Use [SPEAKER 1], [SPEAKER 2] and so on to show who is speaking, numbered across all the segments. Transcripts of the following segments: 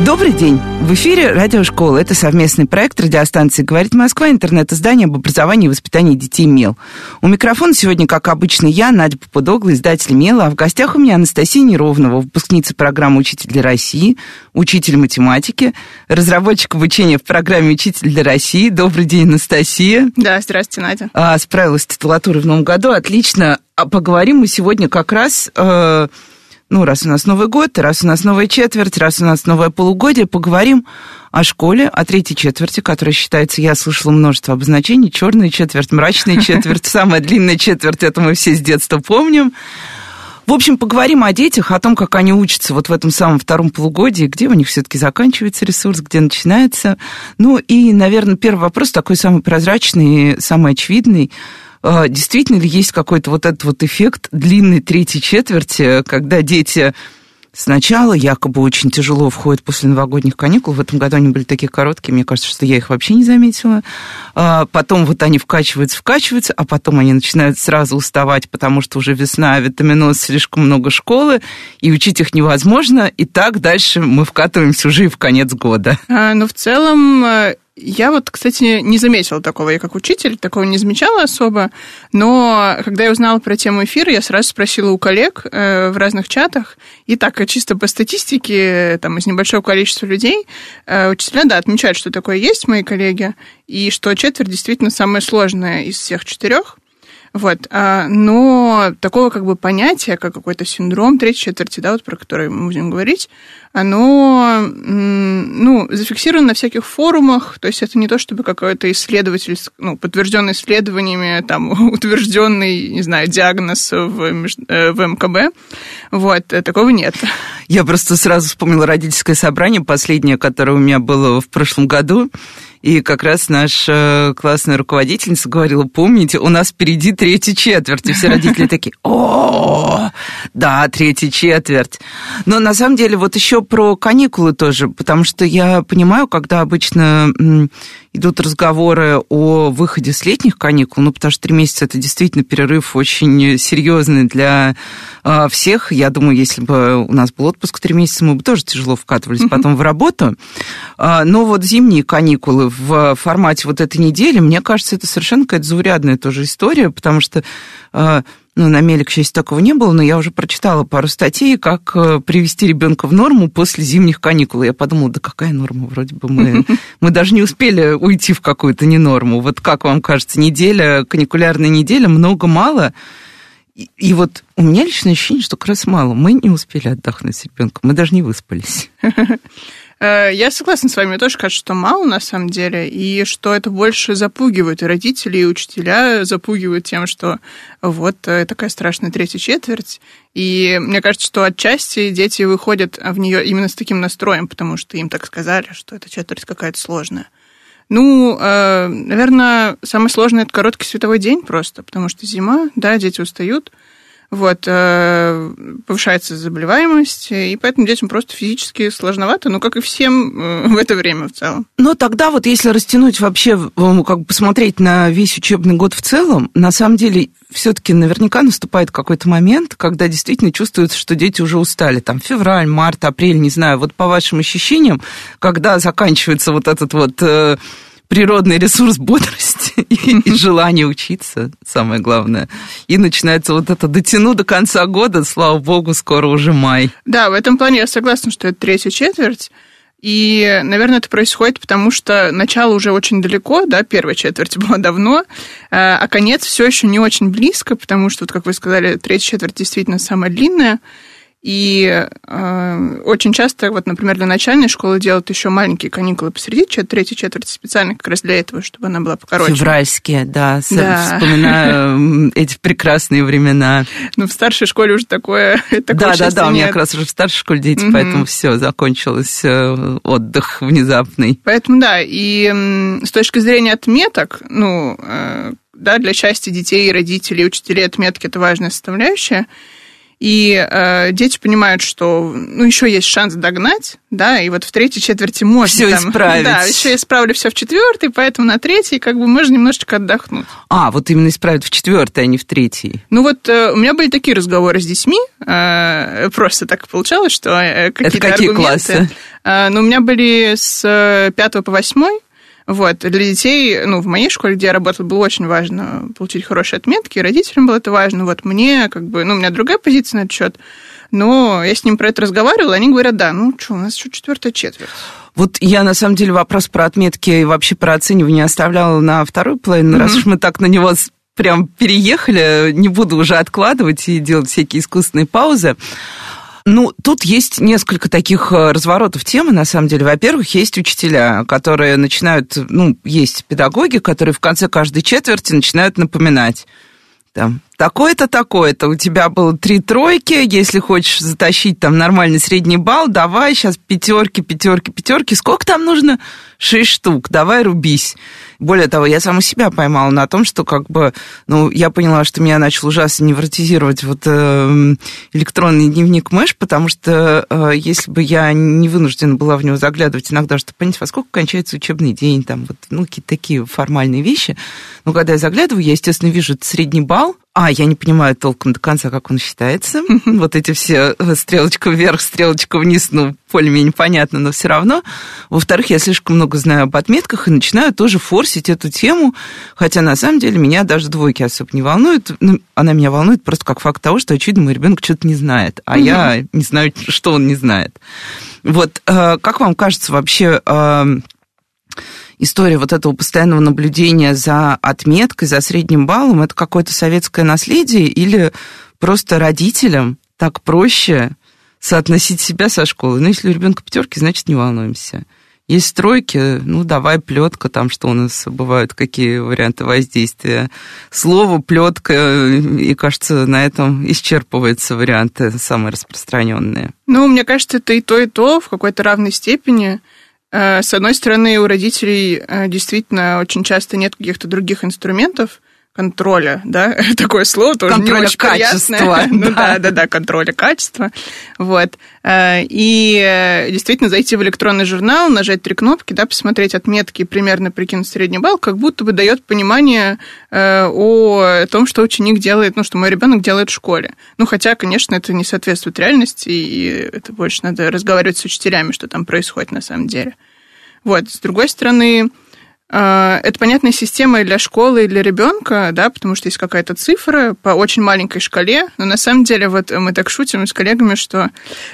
[SPEAKER 1] Добрый день! В эфире Радиошкола. Это совместный проект радиостанции «Говорит Москва», интернет-издание об образовании и воспитании детей МЕЛ. У микрофона сегодня, как обычно, я, Надя Попудогла, издатель МЕЛа, а в гостях у меня Анастасия Неровнова, выпускница программы «Учитель для России», учитель математики, разработчик обучения в программе «Учитель для России». Добрый день, Анастасия.
[SPEAKER 2] Да, здравствуйте, Надя.
[SPEAKER 1] А, справилась с титулатурой в новом году, отлично. А поговорим мы сегодня как раз... Э, ну, раз у нас Новый год, раз у нас новая четверть, раз у нас новое полугодие, поговорим о школе, о третьей четверти, которая считается, я слышала множество обозначений, черная четверть, мрачная четверть, самая длинная четверть, это мы все с детства помним. В общем, поговорим о детях, о том, как они учатся вот в этом самом втором полугодии, где у них все-таки заканчивается ресурс, где начинается. Ну и, наверное, первый вопрос такой самый прозрачный, самый очевидный – действительно ли есть какой-то вот этот вот эффект длинной третьей четверти, когда дети сначала якобы очень тяжело входят после новогодних каникул. В этом году они были такие короткие, мне кажется, что я их вообще не заметила. А, потом вот они вкачиваются, вкачиваются, а потом они начинают сразу уставать, потому что уже весна, витаминоз, слишком много школы, и учить их невозможно. И так дальше мы вкатываемся уже и в конец года.
[SPEAKER 2] А, ну, в целом, э, я вот, кстати, не заметила такого, я как учитель такого не замечала особо, но когда я узнала про тему эфира, я сразу спросила у коллег э, в разных чатах, и так чисто по статистике, там, из небольшого количества людей, э, учителя, да, отмечают, что такое есть, мои коллеги, и что четверть действительно самая сложная из всех четырех, вот. А, но такого как бы понятия, как какой-то синдром третьей четверти, да, вот про который мы будем говорить, оно ну, зафиксировано на всяких форумах, то есть это не то, чтобы какой-то исследователь, ну, подтвержденный исследованиями, там, утвержденный, не знаю, диагноз в, э, в МКБ. Вот, э, такого нет.
[SPEAKER 1] Я просто сразу вспомнила родительское собрание, последнее, которое у меня было в прошлом году, и как раз наша классная руководительница говорила, помните, у нас впереди третья четверть. И все родители такие, о, да, третья четверть. Но на самом деле вот еще про каникулы тоже, потому что я понимаю, когда обычно идут разговоры о выходе с летних каникул, ну, потому что три месяца это действительно перерыв очень серьезный для э, всех. Я думаю, если бы у нас был отпуск три месяца, мы бы тоже тяжело вкатывались потом в работу. Э, но вот зимние каникулы в формате вот этой недели, мне кажется, это совершенно какая-то заурядная тоже история, потому что э, ну, на Меле, к счастью, такого не было, но я уже прочитала пару статей, как э, привести ребенка в норму после зимних каникул. Я подумала, да какая норма? Вроде бы мы, мы даже не успели уйти в какую-то ненорму. Вот как вам кажется, неделя, каникулярная неделя, много-мало? И, и вот у меня личное ощущение, что как раз мало. Мы не успели отдохнуть с ребенком, мы даже не выспались.
[SPEAKER 2] Э, я согласна с вами, мне тоже кажется, что мало на самом деле, и что это больше запугивает и родители, и учителя запугивают тем, что вот э, такая страшная третья четверть. И мне кажется, что отчасти дети выходят в нее именно с таким настроем, потому что им так сказали, что эта четверть какая-то сложная. Ну, э, наверное, самое сложное это короткий световой день просто, потому что зима, да, дети устают. Вот, э, повышается заболеваемость, и поэтому детям просто физически сложновато, ну, как и всем э, в это время в целом.
[SPEAKER 1] Но тогда вот если растянуть вообще, как бы посмотреть на весь учебный год в целом, на самом деле все-таки наверняка наступает какой-то момент, когда действительно чувствуется, что дети уже устали. Там февраль, март, апрель, не знаю. Вот по вашим ощущениям, когда заканчивается вот этот вот э, природный ресурс бодрости и, и желание учиться, самое главное. И начинается вот это дотяну до конца года, слава богу, скоро уже май.
[SPEAKER 2] Да, в этом плане я согласна, что это третья четверть. И, наверное, это происходит потому, что начало уже очень далеко, да, первая четверть была давно, э, а конец все еще не очень близко, потому что, вот, как вы сказали, третья четверть действительно самая длинная. И э, очень часто, вот, например, для начальной школы делают еще маленькие каникулы посреди чет третьей четверти специально как раз для этого, чтобы она была покороче.
[SPEAKER 1] Февральские, да, да. вспоминаю эти прекрасные времена.
[SPEAKER 2] Ну, в старшей школе уже такое,
[SPEAKER 1] Да, да, да, у меня как раз уже в старшей школе дети, поэтому все, закончилось э, отдых внезапный.
[SPEAKER 2] Поэтому, да, и с точки зрения отметок, ну, э, да, для части детей, родителей, учителей отметки это важная составляющая. И э, дети понимают, что ну, еще есть шанс догнать, да, и вот в третьей четверти можно
[SPEAKER 1] все
[SPEAKER 2] там,
[SPEAKER 1] исправить.
[SPEAKER 2] Да, еще исправлю все в четвертой, поэтому на третьей как бы можно немножечко отдохнуть.
[SPEAKER 1] А, вот именно исправить в четвертой, а не в третьей.
[SPEAKER 2] Ну вот э, у меня были такие разговоры с детьми, э, просто так получалось, что э, какие-то
[SPEAKER 1] Это какие
[SPEAKER 2] аргументы.
[SPEAKER 1] классы?
[SPEAKER 2] Э, ну, у меня были с пятого по восьмой, вот, для детей, ну, в моей школе, где я работала, было очень важно получить хорошие отметки, и родителям было это важно. Вот мне, как бы, ну, у меня другая позиция на этот счет, но я с ним про это разговаривала, они говорят, да, ну, что, у нас еще четвертая четверть.
[SPEAKER 1] Вот я, на самом деле, вопрос про отметки и вообще про оценивание оставляла на вторую половину, mm-hmm. раз уж мы так на него прям переехали, не буду уже откладывать и делать всякие искусственные паузы. Ну, тут есть несколько таких э, разворотов темы, на самом деле. Во-первых, есть учителя, которые начинают, ну, есть педагоги, которые в конце каждой четверти начинают напоминать там, такое-то, такое-то, у тебя было три тройки, если хочешь затащить там нормальный средний балл, давай сейчас пятерки, пятерки, пятерки, сколько там нужно? Шесть штук, давай рубись. Более того, я сама себя поймала на том, что как бы, ну, я поняла, что меня начал ужасно невротизировать вот э, электронный дневник Мэш, потому что э, если бы я не вынуждена была в него заглядывать иногда, чтобы понять, во сколько кончается учебный день, там вот, ну, какие-то такие формальные вещи, но когда я заглядываю, я, естественно, вижу средний балл, а, я не понимаю толком до конца, как он считается. Вот эти все э, стрелочка вверх, стрелочка вниз, ну, более-менее понятно, но все равно. Во-вторых, я слишком много знаю об отметках и начинаю тоже форсить эту тему, хотя на самом деле меня даже двойки особо не волнуют. Ну, она меня волнует просто как факт того, что, очевидно, мой ребенок что-то не знает, а я не знаю, что он не знает. Вот, э, как вам кажется вообще э, история вот этого постоянного наблюдения за отметкой, за средним баллом, это какое-то советское наследие или просто родителям так проще соотносить себя со школой? Ну, если у ребенка пятерки, значит, не волнуемся. Есть стройки, ну, давай плетка, там что у нас бывают, какие варианты воздействия. Слово плетка, и кажется, на этом исчерпываются варианты самые распространенные.
[SPEAKER 2] Ну, мне кажется, это и то, и то в какой-то равной степени. Э, с одной стороны, у родителей э, действительно очень часто нет каких-то других инструментов контроля, да, такое слово тоже
[SPEAKER 1] контроля
[SPEAKER 2] не очень
[SPEAKER 1] качества,
[SPEAKER 2] приятное. ну да, да, да, контроля качества, вот. Э, и действительно зайти в электронный журнал, нажать три кнопки, да, посмотреть отметки и примерно прикинуть средний балл, как будто бы дает понимание о том, что ученик делает, ну, что мой ребенок делает в школе. Ну, хотя, конечно, это не соответствует реальности, и это больше надо разговаривать с учителями, что там происходит на самом деле. Вот, с другой стороны, э, это понятная система для школы, и для ребенка, да, потому что есть какая-то цифра по очень маленькой шкале, но на самом деле вот мы так шутим с коллегами, что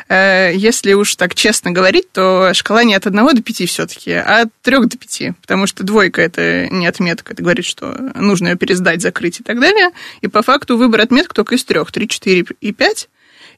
[SPEAKER 2] э, если уж так честно говорить, то шкала не от 1 до 5 все-таки, а от 3 до 5, потому что двойка это не отметка, это говорит, что нужно ее пересдать, закрыть и так далее, и по факту выбор отметок только из трех, 3, 4 и 5,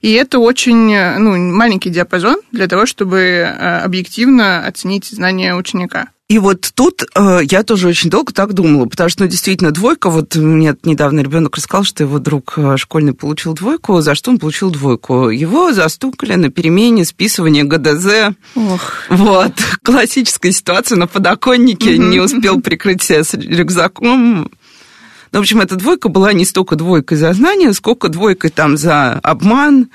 [SPEAKER 2] и это очень ну, маленький диапазон для того, чтобы э, объективно оценить знания ученика.
[SPEAKER 1] И вот тут э, я тоже очень долго так думала, потому что, ну, действительно, двойка, вот мне недавно ребенок рассказал, что его друг э, школьный получил двойку, за что он получил двойку? Его застукали на перемене списывания ГДЗ.
[SPEAKER 2] Ох.
[SPEAKER 1] Вот, классическая ситуация на подоконнике, не успел прикрыть себя с рюкзаком, ну, в общем, эта двойка была не столько двойкой за знание, сколько двойкой там за обман,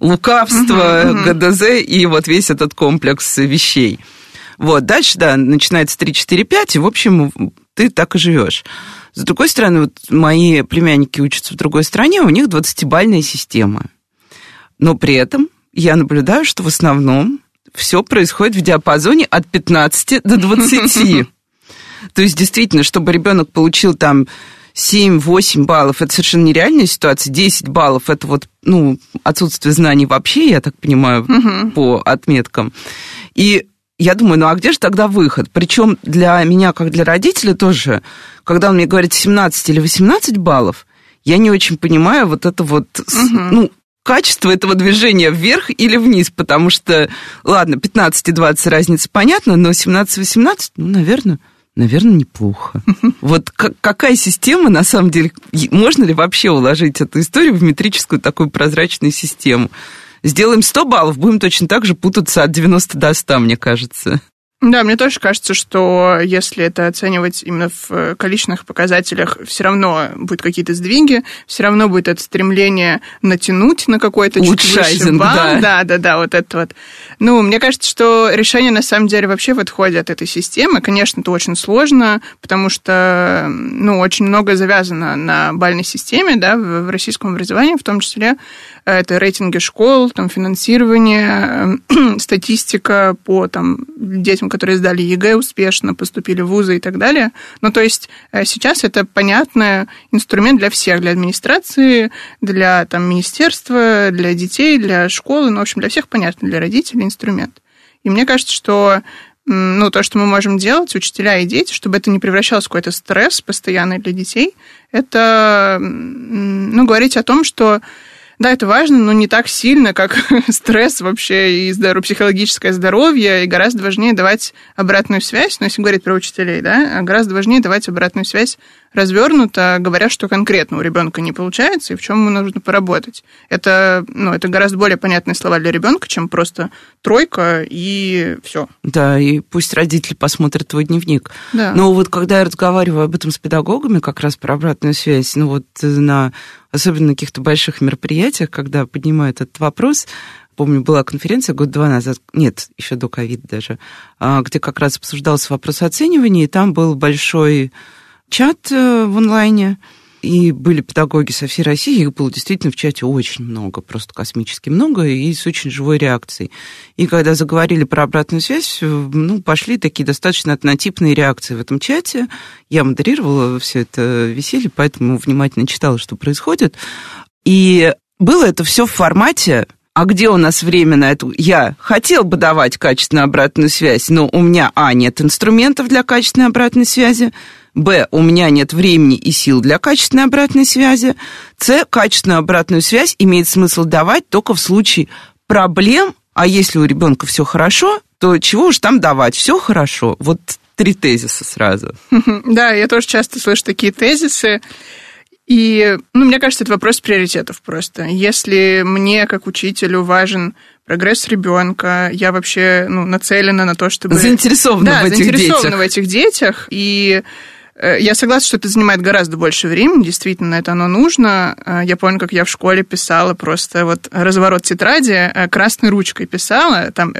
[SPEAKER 1] лукавство. ГДЗ и вот весь этот комплекс вещей. Вот, дальше, да, начинается 3, 4, 5, и, в общем, ты так и живешь. С другой стороны, вот мои племянники учатся в другой стране, у них 20-бальная система. Но при этом я наблюдаю, что в основном все происходит в диапазоне от 15 до 20. То есть, действительно, чтобы ребенок получил там 7-8 баллов – это совершенно нереальная ситуация. 10 баллов – это вот, ну, отсутствие знаний вообще, я так понимаю, угу. по отметкам. И я думаю, ну а где же тогда выход? Причем для меня, как для родителя тоже, когда он мне говорит 17 или 18 баллов, я не очень понимаю вот это вот, угу. ну, качество этого движения вверх или вниз, потому что, ладно, 15 и 20 разница понятна, но 17-18, ну, наверное, наверное, неплохо. Вот какая система, на самом деле, можно ли вообще уложить эту историю в метрическую такую прозрачную систему? Сделаем 100 баллов, будем точно так же путаться от 90 до 100, мне кажется.
[SPEAKER 2] Да, мне тоже кажется, что если это оценивать именно в э, количественных показателях, все равно будут какие-то сдвиги, все равно будет это стремление натянуть на какой-то чуть выше балл. Да. да, да, да, вот это вот. Ну, мне кажется, что решение на самом деле вообще в отходе от этой системы. Конечно, это очень сложно, потому что, ну, очень много завязано на балльной системе, да, в российском образовании, в том числе это рейтинги школ, там, финансирование, статистика по там, детям, которые сдали ЕГЭ успешно, поступили в вузы и так далее. Ну, то есть э, сейчас это понятный инструмент для всех, для администрации, для там, министерства, для детей, для школы, ну, в общем, для всех понятно, для родителей инструмент. И мне кажется, что ну, то, что мы можем делать, учителя и дети, чтобы это не превращалось в какой-то стресс постоянный для детей, это, ну, говорить о том, что да, это важно, но не так сильно, как стресс вообще и здоров... психологическое здоровье, и гораздо важнее давать обратную связь, ну, если говорить про учителей, да, гораздо важнее давать обратную связь развернуто, говоря, что конкретно у ребенка не получается и в чем ему нужно поработать. Это, ну, это гораздо более понятные слова для ребенка, чем просто тройка и все.
[SPEAKER 1] Да, и пусть родители посмотрят твой дневник.
[SPEAKER 2] Да.
[SPEAKER 1] Но вот когда я разговариваю об этом с педагогами, как раз про обратную связь, ну вот на особенно на каких-то больших мероприятиях, когда поднимают этот вопрос, помню, была конференция год-два назад, нет, еще до ковида даже, а, где как раз обсуждался вопрос оценивания, и там был большой чат э, в онлайне, и были педагоги со всей России, их было действительно в чате очень много, просто космически много, и с очень живой реакцией. И когда заговорили про обратную связь, ну, пошли такие достаточно однотипные реакции в этом чате. Я модерировала все это веселье, поэтому внимательно читала, что происходит. И было это все в формате а где у нас время на эту? Я хотел бы давать качественную обратную связь, но у меня, а, нет инструментов для качественной обратной связи, б, у меня нет времени и сил для качественной обратной связи, с, качественную обратную связь имеет смысл давать только в случае проблем, а если у ребенка все хорошо, то чего уж там давать, все хорошо. Вот три тезиса сразу.
[SPEAKER 2] Да, я тоже часто слышу такие тезисы. И, ну, мне кажется, это вопрос приоритетов просто. Если мне, как учителю, важен прогресс ребенка, я вообще ну, нацелена на то, чтобы...
[SPEAKER 1] Заинтересована
[SPEAKER 2] да,
[SPEAKER 1] в этих
[SPEAKER 2] заинтересована
[SPEAKER 1] детях.
[SPEAKER 2] в этих детях. И я согласна, что это занимает гораздо больше времени, действительно, это оно нужно. Э, я помню, как я в школе писала просто вот разворот тетради, э, красной ручкой писала, там,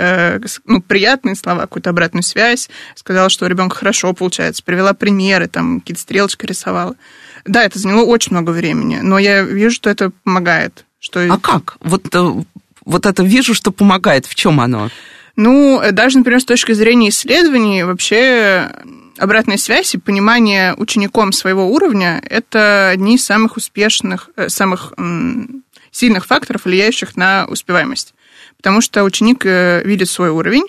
[SPEAKER 2] ну, приятные слова, какую-то обратную связь, сказала, что у ребенка хорошо получается, привела примеры, там, какие-то стрелочки рисовала. Да, это заняло очень много времени, но я вижу, что это помогает. Что...
[SPEAKER 1] А как? Вот, э, вот это вижу, что помогает. В чем оно?
[SPEAKER 2] Ну, э, даже, например, с точки зрения исследований, вообще обратная связь и понимание учеником своего уровня – это одни из самых успешных, э, самых сильных факторов, влияющих на успеваемость. Потому что ученик видит свой уровень,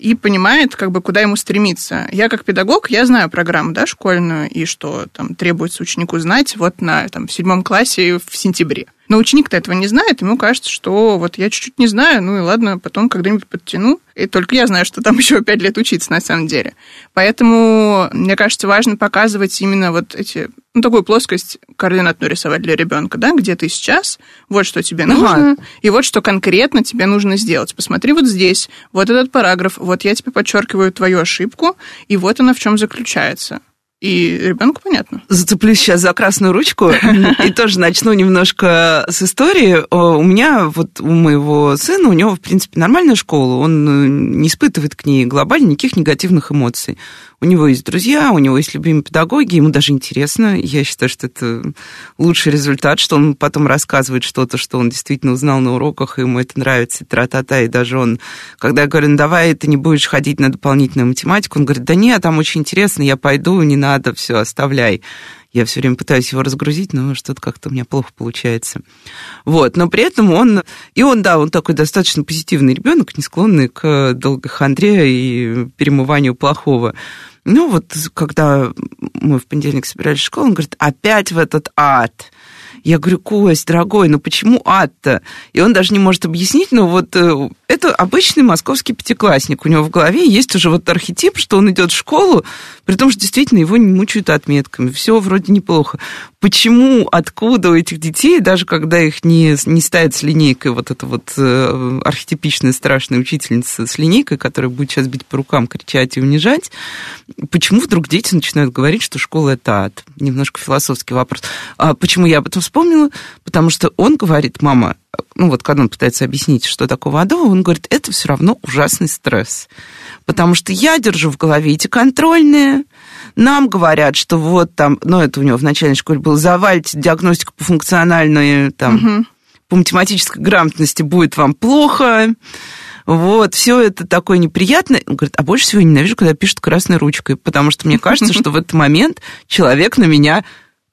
[SPEAKER 2] и понимает, как бы, куда ему стремиться. Я как педагог, я знаю программу, да, школьную, и что там требуется ученику знать вот на, там, в седьмом классе в сентябре. Но ученик-то этого не знает, ему кажется, что вот я чуть-чуть не знаю, ну и ладно, потом когда-нибудь подтяну. И только я знаю, что там еще пять лет учиться на самом деле. Поэтому, мне кажется, важно показывать именно вот эти, ну, такую плоскость координатную рисовать для ребенка, да, где ты сейчас, вот что тебе нужно, ага. и вот что конкретно тебе нужно сделать. Посмотри вот здесь, вот этот параграф, вот я тебе подчеркиваю твою ошибку, и вот она в чем заключается. И ребенку понятно.
[SPEAKER 1] Зацеплюсь сейчас за красную ручку и тоже начну немножко с истории. У меня, вот у моего сына, у него, в принципе, нормальная школа, он э, не испытывает к ней глобально никаких негативных эмоций. У него есть друзья, у него есть любимые педагоги, ему даже интересно. Я считаю, что это лучший результат, что он потом рассказывает что-то, что он действительно узнал на уроках, и ему это нравится, и тра-та-та, и даже он, когда я говорю, ну давай ты не будешь ходить на дополнительную математику, он говорит, да нет, там очень интересно, я пойду, не надо, все, оставляй. Я все время пытаюсь его разгрузить, но что-то как-то у меня плохо получается. Вот, но при этом он, и он, да, он такой достаточно позитивный ребенок, не склонный к долгохандре и перемыванию плохого. Ну вот, когда мы в понедельник собирались в школу, он говорит, опять в этот ад. Я говорю, Кость, дорогой, ну почему ад-то? И он даже не может объяснить, но вот э, это обычный московский пятиклассник. У него в голове есть уже вот архетип, что он идет в школу, при том, что действительно его не мучают отметками. Все вроде неплохо. Почему, откуда у этих детей, даже когда их не, не ставят с линейкой, вот эта вот э, архетипичная страшная учительница с линейкой, которая будет сейчас бить по рукам, кричать и унижать, почему вдруг дети начинают говорить, что школа это ад? Немножко философский вопрос. А почему я об этом вспомнила? Потому что он говорит, мама, ну вот когда он пытается объяснить, что такое вода, он говорит, это все равно ужасный стресс. Потому что я держу в голове эти контрольные, нам говорят, что вот там, ну это у него в начальной школе было, завалите диагностику по функциональной, там, угу. по математической грамотности будет вам плохо, вот, все это такое неприятное. Он говорит, а больше всего я ненавижу, когда пишут красной ручкой, потому что мне кажется, что в этот момент человек на меня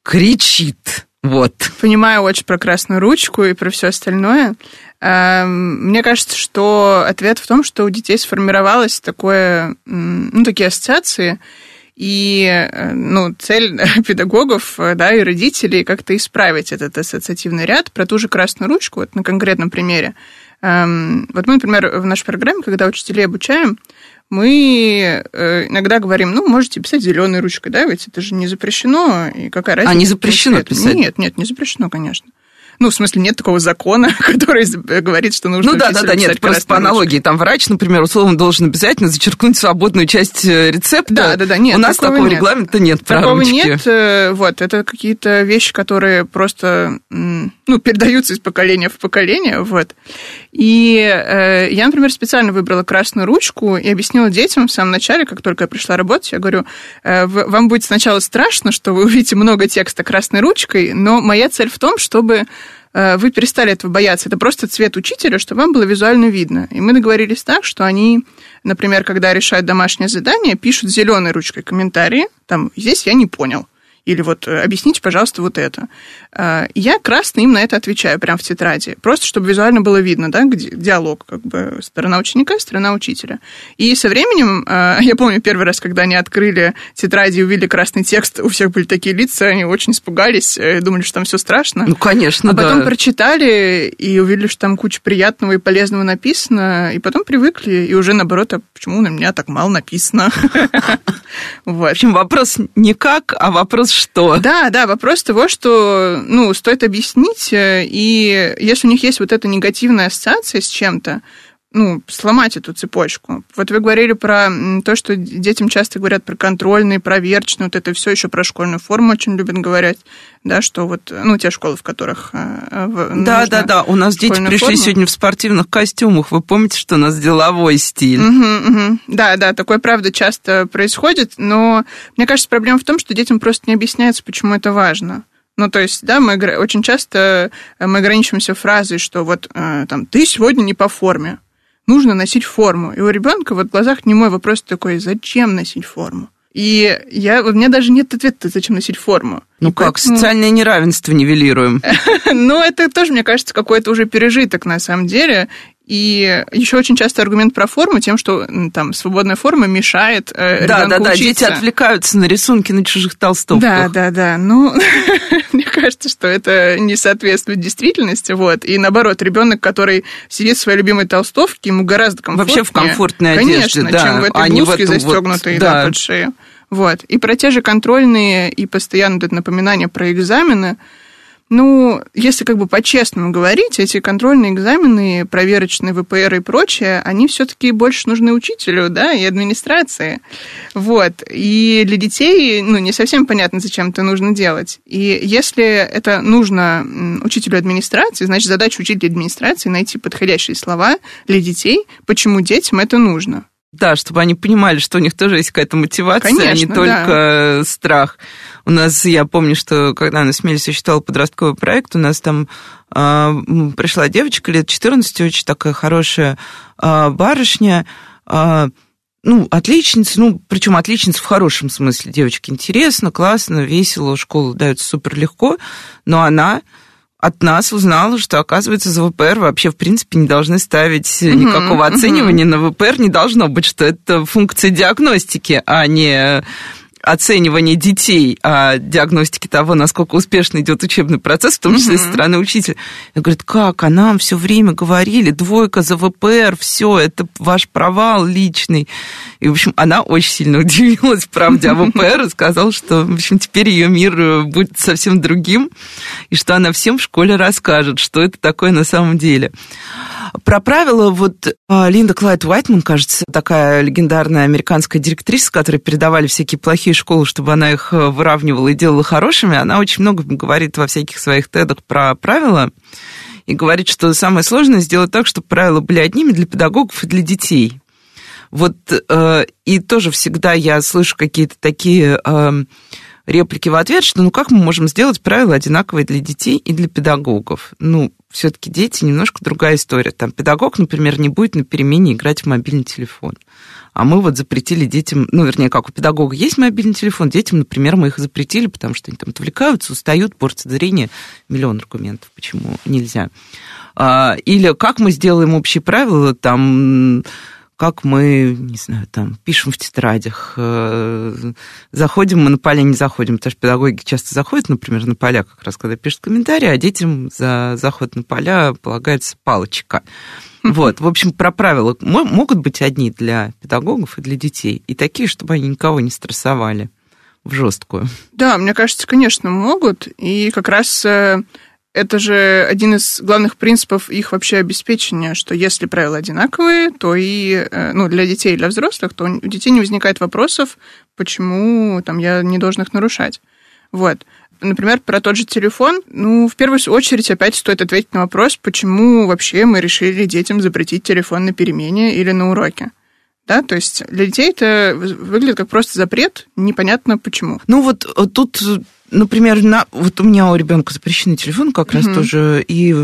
[SPEAKER 1] кричит. Вот.
[SPEAKER 2] Понимаю очень про красную ручку и про все остальное. Эм, мне кажется, что ответ в том, что у детей сформировалось такое, ну, такие ассоциации, и э, ну, цель педагогов да, и родителей как-то исправить этот ассоциативный ряд про ту же красную ручку, вот на конкретном примере. Эм, вот мы, например, в нашей программе, когда учителей обучаем, мы э, иногда говорим, ну, можете писать зеленой ручкой, да, ведь это же не запрещено, и какая разница?
[SPEAKER 1] А не запрещено писать?
[SPEAKER 2] Нет, нет, не запрещено, конечно. Ну, в смысле, нет такого закона, который говорит, что нужно
[SPEAKER 1] Ну да, да, да, нет, просто по аналогии. Там врач, например, условно должен обязательно зачеркнуть свободную часть э, рецепта.
[SPEAKER 2] Да, да, да, нет.
[SPEAKER 1] У нас такого,
[SPEAKER 2] нет.
[SPEAKER 1] регламента нет.
[SPEAKER 2] Такого нет. Э, вот, это какие-то вещи, которые просто, ну, передаются из поколения в поколение, вот. И э, я, например, специально выбрала красную ручку и объяснила детям в самом начале, как только я пришла работать, я говорю, э, вам будет сначала страшно, что вы увидите много текста красной ручкой, но моя цель в том, чтобы Э, вы перестали этого бояться. Это просто цвет учителя, чтобы вам было визуально видно. И мы договорились так, что они, например, когда решают домашнее задание, пишут зеленой ручкой комментарии. Там, здесь я не понял. Или вот э, объясните, пожалуйста, вот это. А, я красно им на это отвечаю прямо в тетради. Просто чтобы визуально было видно, да, где диалог, как бы сторона ученика, сторона учителя. И со временем, а, я помню первый раз, когда они открыли тетради и увидели красный текст, у всех были такие лица, они очень испугались, э, думали, что там все страшно.
[SPEAKER 1] Ну, конечно,
[SPEAKER 2] а да. потом прочитали и увидели, что там куча приятного и полезного написано, и потом привыкли, и уже наоборот, а почему на меня так мало написано?
[SPEAKER 1] В общем, вопрос не как, а вопрос что?
[SPEAKER 2] Да, да, вопрос того, что, ну, стоит объяснить, э, и если у них есть вот эта негативная ассоциация с чем-то, ну, сломать эту цепочку. Вот вы говорили про то, что детям часто говорят про контрольные, проверочные, вот это все еще про школьную форму очень любят говорить, да, что вот, ну, те школы, в которых
[SPEAKER 1] э, Да, да, да, у нас дети пришли форму. сегодня в спортивных костюмах, вы помните, что у нас деловой стиль?
[SPEAKER 2] Угу, угу. Да, да, такое, правда, часто происходит, но мне кажется, проблема в том, что детям просто не объясняется, почему это важно. Ну, то есть, да, мы очень часто э, мы ограничиваемся фразой, что вот э, там ты сегодня не по форме нужно носить форму. И у ребенка вот в глазах не мой вопрос такой, зачем носить форму? И я, у меня даже нет ответа, зачем носить форму.
[SPEAKER 1] Ну
[SPEAKER 2] и
[SPEAKER 1] как, поэтому... социальное неравенство нивелируем.
[SPEAKER 2] ну, это тоже, мне кажется, какой-то уже пережиток на самом деле. И еще очень часто аргумент про форму тем, что там свободная форма мешает э,
[SPEAKER 1] Да, да, да,
[SPEAKER 2] учиться.
[SPEAKER 1] дети отвлекаются на рисунки на чужих толстовках.
[SPEAKER 2] Да, да, да. Ну, мне кажется, что это не соответствует действительности. Вот. И наоборот, ребенок, который сидит в своей любимой толстовке, ему гораздо комфортнее.
[SPEAKER 1] Вообще в комфортной
[SPEAKER 2] конечно,
[SPEAKER 1] одежде, да.
[SPEAKER 2] чем в этой а блузке, застегнутой вот, да. под шею. Вот. И про те же контрольные и постоянно это напоминание про экзамены – ну, если как бы по-честному говорить, эти контрольные экзамены, проверочные ВПР и прочее, они все-таки больше нужны учителю, да, и администрации. Вот. И для детей, ну, не совсем понятно, зачем это нужно делать. И если это нужно учителю администрации, значит, задача учителя администрации найти подходящие слова для детей, почему детям это нужно.
[SPEAKER 1] Да, чтобы они понимали, что у них тоже есть какая-то мотивация, Конечно, а не только да. страх. У нас, я помню, что когда на Смелись я читала подростковый проект, у нас там э, пришла девочка лет 14, очень такая хорошая э, барышня, э, ну, отличница, ну, причем отличница в хорошем смысле. Девочка интересно, классно, весело, школу дается супер легко, но она от нас узнала, что, оказывается, за ВПР вообще, в принципе, не должны ставить никакого оценивания. На ВПР не должно быть, что это функция диагностики, а не оценивания детей, а диагностики того, насколько успешно идет учебный процесс, в том числе mm-hmm. со стороны учителя. Я говорю, как, а нам все время говорили, двойка за ВПР, все, это ваш провал личный. И, в общем, она очень сильно удивилась правде о ВПР и сказала, что, в общем, теперь ее мир будет совсем другим, и что она всем в школе расскажет, что это такое на самом деле. Про правила вот а, Линда Клайд Уайтман, кажется, такая легендарная американская директриса, которой передавали всякие плохие школы, чтобы она их э, выравнивала и делала хорошими, она очень много говорит во всяких своих тедах про правила и говорит, что самое сложное сделать так, чтобы правила были одними для педагогов и для детей. Вот э, и тоже всегда я слышу какие-то такие э, реплики в ответ, что ну как мы можем сделать правила одинаковые для детей и для педагогов? Ну, все-таки дети немножко другая история. Там педагог, например, не будет на перемене играть в мобильный телефон. А мы вот запретили детям, ну, вернее, как у педагога есть мобильный телефон, детям, например, мы их запретили, потому что они там отвлекаются, устают, портят зрение. Миллион аргументов, почему нельзя. А, или как мы сделаем общие правила, там как мы, не знаю, там, пишем в тетрадях, э, заходим мы на поля, не заходим, потому что педагоги часто заходят, например, на поля, как раз когда пишут комментарии, а детям за заход на поля полагается палочка. Вот, в общем, про правила могут быть одни для педагогов и для детей, и такие, чтобы они никого не стрессовали в жесткую.
[SPEAKER 2] Да, мне кажется, конечно, могут, и как раз э, это же один из главных принципов их вообще обеспечения, что если правила одинаковые, то и э, ну, для детей и для взрослых, то у детей не возникает вопросов, почему там, я не должен их нарушать. Вот. Например, про тот же телефон. Ну, в первую очередь опять стоит ответить на вопрос, почему вообще мы решили детям запретить телефон на перемене или на уроке. Да, то есть для детей это выглядит как просто запрет, непонятно почему.
[SPEAKER 1] Ну вот э, тут например, на, вот у меня у ребенка запрещенный телефон как раз mm-hmm. тоже, и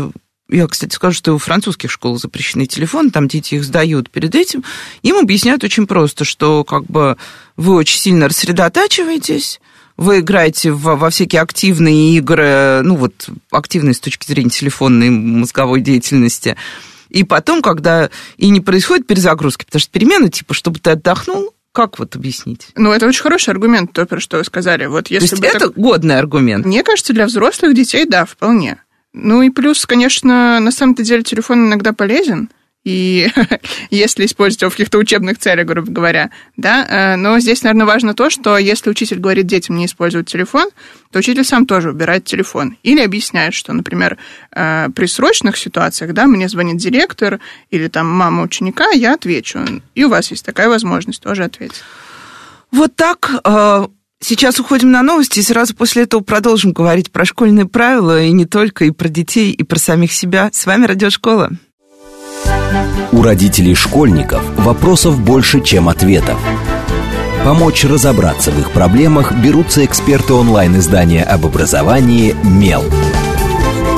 [SPEAKER 1] я, кстати, скажу, что у французских школ запрещенный телефон, там дети их сдают перед этим. Им объясняют очень просто, что как бы вы очень сильно рассредотачиваетесь, вы играете в, во всякие активные игры, ну вот активные с точки зрения телефонной мозговой деятельности. И потом, когда и не происходит перезагрузки, потому что перемена, типа, чтобы ты отдохнул, как вот объяснить?
[SPEAKER 2] Ну, это очень хороший аргумент, то, про что вы сказали. Вот если
[SPEAKER 1] То есть это так... годный аргумент?
[SPEAKER 2] Мне кажется, для взрослых детей, да, вполне. Ну и плюс, конечно, на самом-то деле телефон иногда полезен и если использовать его в каких-то учебных целях, грубо говоря, да, э, но здесь, наверное, важно то, что если учитель говорит детям не использовать телефон, то учитель сам тоже убирает телефон или объясняет, что, например, э, при срочных ситуациях, да, мне звонит директор или там мама ученика, я отвечу, и у вас есть такая возможность тоже ответить.
[SPEAKER 1] Вот так э, Сейчас уходим на новости, и сразу после этого продолжим говорить про школьные правила, и не только, и про детей, и про самих себя. С вами Радиошкола.
[SPEAKER 3] У родителей школьников вопросов больше, чем ответов. Помочь разобраться в их проблемах берутся эксперты онлайн-издания об образовании «Мел».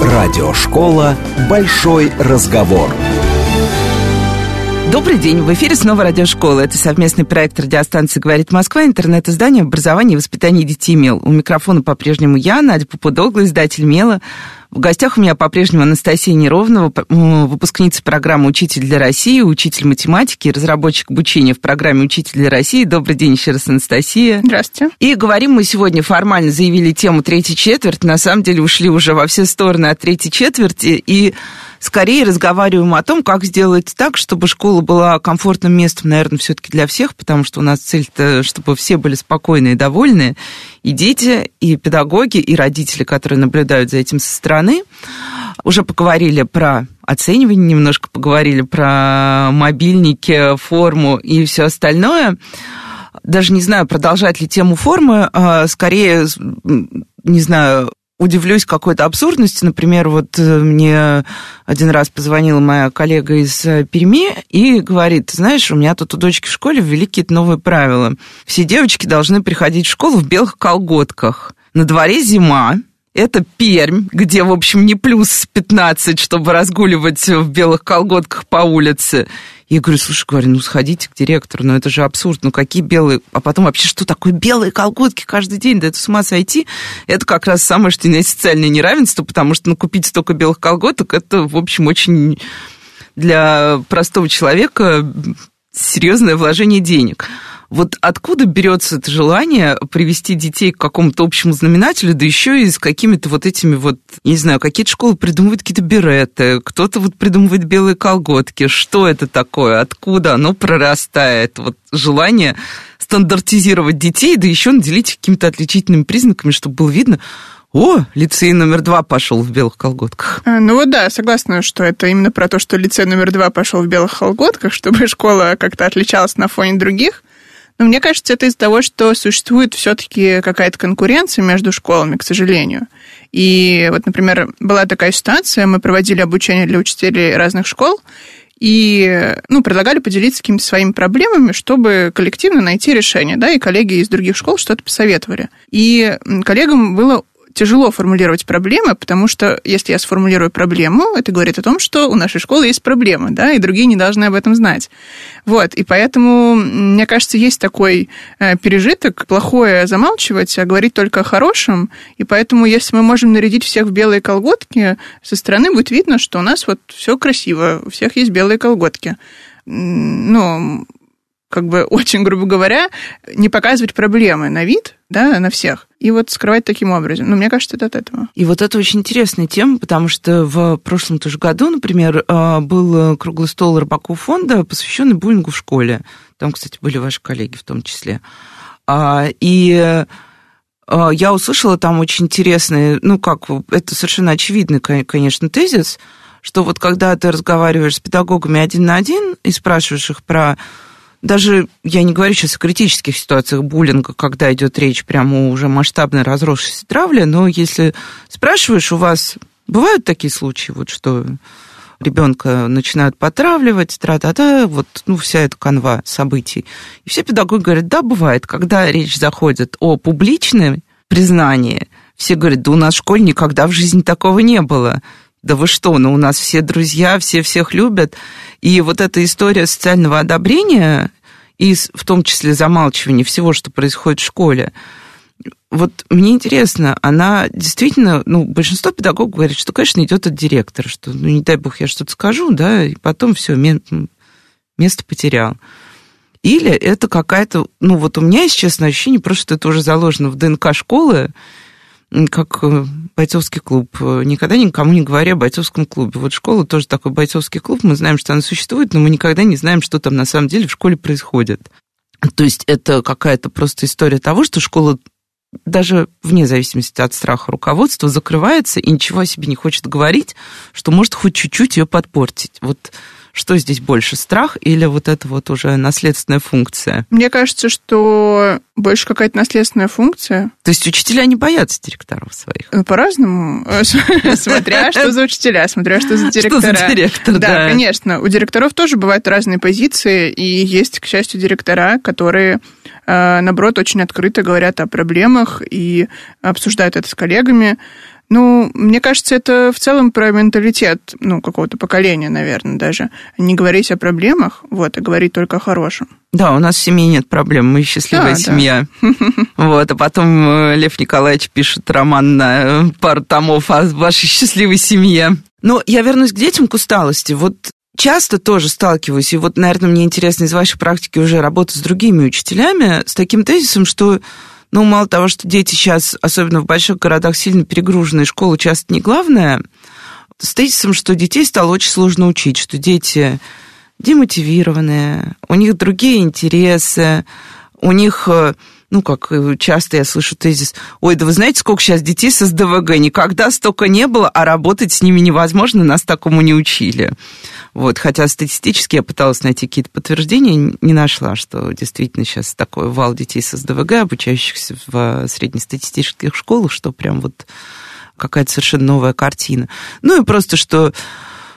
[SPEAKER 3] Радиошкола «Большой разговор».
[SPEAKER 1] Добрый день, в эфире снова Радиошкола. Это совместный проект радиостанции «Говорит Москва», интернет-издание образования и воспитания детей «Мел». У микрофона по-прежнему я, Надя Попудогла, издатель «Мела». В гостях у меня по-прежнему Анастасия Неровнова, выпускница программы «Учитель для России», учитель математики, разработчик обучения в программе «Учитель для России». Добрый день еще раз, Анастасия.
[SPEAKER 2] Здравствуйте.
[SPEAKER 1] И говорим мы сегодня, формально заявили тему третьей четверти, на самом деле ушли уже во все стороны от третьей четверти, и скорее разговариваем о том, как сделать так, чтобы школа была комфортным местом, наверное, все-таки для всех, потому что у нас цель-то, чтобы все были спокойны и довольны, и дети, и педагоги, и родители, которые наблюдают за этим со стороны. Уже поговорили про оценивание, немножко поговорили про мобильники, форму и все остальное. Даже не знаю, продолжать ли тему формы, а скорее, не знаю, удивлюсь какой-то абсурдности. Например, вот э, мне один раз позвонила моя коллега из э, Перми и говорит, знаешь, у меня тут у дочки в школе ввели какие-то новые правила. Все девочки должны приходить в школу в белых колготках. На дворе зима, это Пермь, где, в общем, не плюс 15, чтобы разгуливать в белых колготках по улице. Я говорю, слушай, говорю, ну сходите к директору, ну это же абсурд, ну какие белые... А потом вообще, что такое белые колготки каждый день? Да это с ума сойти. Это как раз самое, что не социальное неравенство, потому что ну, купить столько белых колготок, это, в общем, очень для простого человека серьезное вложение денег. Вот откуда берется это желание привести детей к какому-то общему знаменателю, да еще и с какими-то вот этими вот, не знаю, какие-то школы придумывают какие-то береты, кто-то вот придумывает белые колготки. Что это такое? Откуда оно прорастает? Вот желание стандартизировать детей, да еще наделить какими-то отличительными признаками, чтобы было видно, о, лицей номер два пошел в белых колготках.
[SPEAKER 2] А, ну вот да, согласна, что это именно про то, что лицей номер два пошел в белых колготках, чтобы школа как-то отличалась на фоне других. Но мне кажется, это из-за того, что существует все-таки какая-то конкуренция между школами, к сожалению. И вот, например, была такая ситуация, мы проводили обучение для учителей разных школ, и ну, предлагали поделиться какими-то своими проблемами, чтобы коллективно найти решение, да, и коллеги из других школ что-то посоветовали. И коллегам было тяжело формулировать проблемы, потому что если я сформулирую проблему, это говорит о том, что у нашей школы есть проблемы, да, и другие не должны об этом знать. Вот, и поэтому, мне кажется, есть такой э, пережиток, плохое замалчивать, а говорить только о хорошем, и поэтому, если мы можем нарядить всех в белые колготки, со стороны будет видно, что у нас вот все красиво, у всех есть белые колготки. Ну, как бы очень грубо говоря, не показывать проблемы на вид, да, на всех, и вот скрывать таким образом. Ну, мне кажется, это от этого.
[SPEAKER 1] И вот это очень интересная тема, потому что в прошлом тоже году, например, а, был круглый стол Рыбаков фонда, посвященный буллингу в школе. Там, кстати, были ваши коллеги в том числе. А, и а, я услышала там очень интересный, ну как, это совершенно очевидный, конечно, тезис, что вот когда ты разговариваешь с педагогами один на один и спрашиваешь их про даже я не говорю сейчас о критических ситуациях буллинга, когда идет речь прямо уже масштабной разросшейся травли, но если спрашиваешь, у вас бывают такие случаи, вот что ребенка начинают потравливать, тра-та-та, вот, ну, вся эта канва событий. И все педагоги говорят, да, бывает, когда речь заходит о публичном признании, все говорят, да у нас в школе никогда в жизни такого не было да вы что, ну у нас все друзья, все всех любят. И вот эта история социального одобрения, и в том числе замалчивания всего, что происходит в школе, вот мне интересно, она действительно, ну, большинство педагогов говорит, что, конечно, идет от директора, что, ну, не дай бог, я что-то скажу, да, и потом все, место потерял. Или это какая-то, ну, вот у меня есть, честно, ощущение, просто это уже заложено в ДНК школы, как э, бойцовский клуб. Никогда никому не говоря о бойцовском клубе. Вот школа тоже такой бойцовский клуб. Мы знаем, что она существует, но мы никогда не знаем, что там на самом деле в школе происходит. То есть это какая-то просто история того, что школа даже вне зависимости от страха руководства закрывается и ничего о себе не хочет говорить, что может хоть чуть-чуть ее подпортить. Вот что здесь больше, страх или вот это вот уже наследственная функция?
[SPEAKER 2] Мне кажется, что больше какая-то наследственная функция.
[SPEAKER 1] То есть учителя не боятся директоров своих?
[SPEAKER 2] Ну, по-разному. Смотря что за учителя, смотря что за директора.
[SPEAKER 1] Что за директор, да.
[SPEAKER 2] Да, конечно. У директоров тоже бывают разные позиции, и есть, к счастью, директора, которые э, наоборот, очень открыто говорят о проблемах и обсуждают это с коллегами. Ну, мне кажется, это в целом про менталитет, ну, какого-то поколения, наверное, даже. Не говорить о проблемах, вот, а говорить только о хорошем.
[SPEAKER 1] Да, у нас в семье нет проблем, мы счастливая а, семья. Да. Вот, а потом э, Лев Николаевич пишет роман на э, пару томов о вашей счастливой семье. Но я вернусь к детям, к усталости. Вот часто тоже сталкиваюсь, и вот, наверное, мне интересно из вашей практики уже работать с другими учителями, с таким тезисом, что ну, мало того, что дети сейчас, особенно в больших городах, сильно перегружены, школа часто не главное, с тезисом, что детей стало очень сложно учить, что дети демотивированные, у них другие интересы, у них, э, ну, как часто я слышу тезис, ой, да вы знаете, сколько сейчас детей с СДВГ, никогда столько не было, а работать с ними невозможно, нас такому не учили. Вот, хотя статистически я пыталась найти какие-то подтверждения, не нашла, что действительно сейчас такой вал детей с СДВГ, обучающихся в среднестатистических школах, что прям вот какая-то совершенно новая картина. Ну и просто, что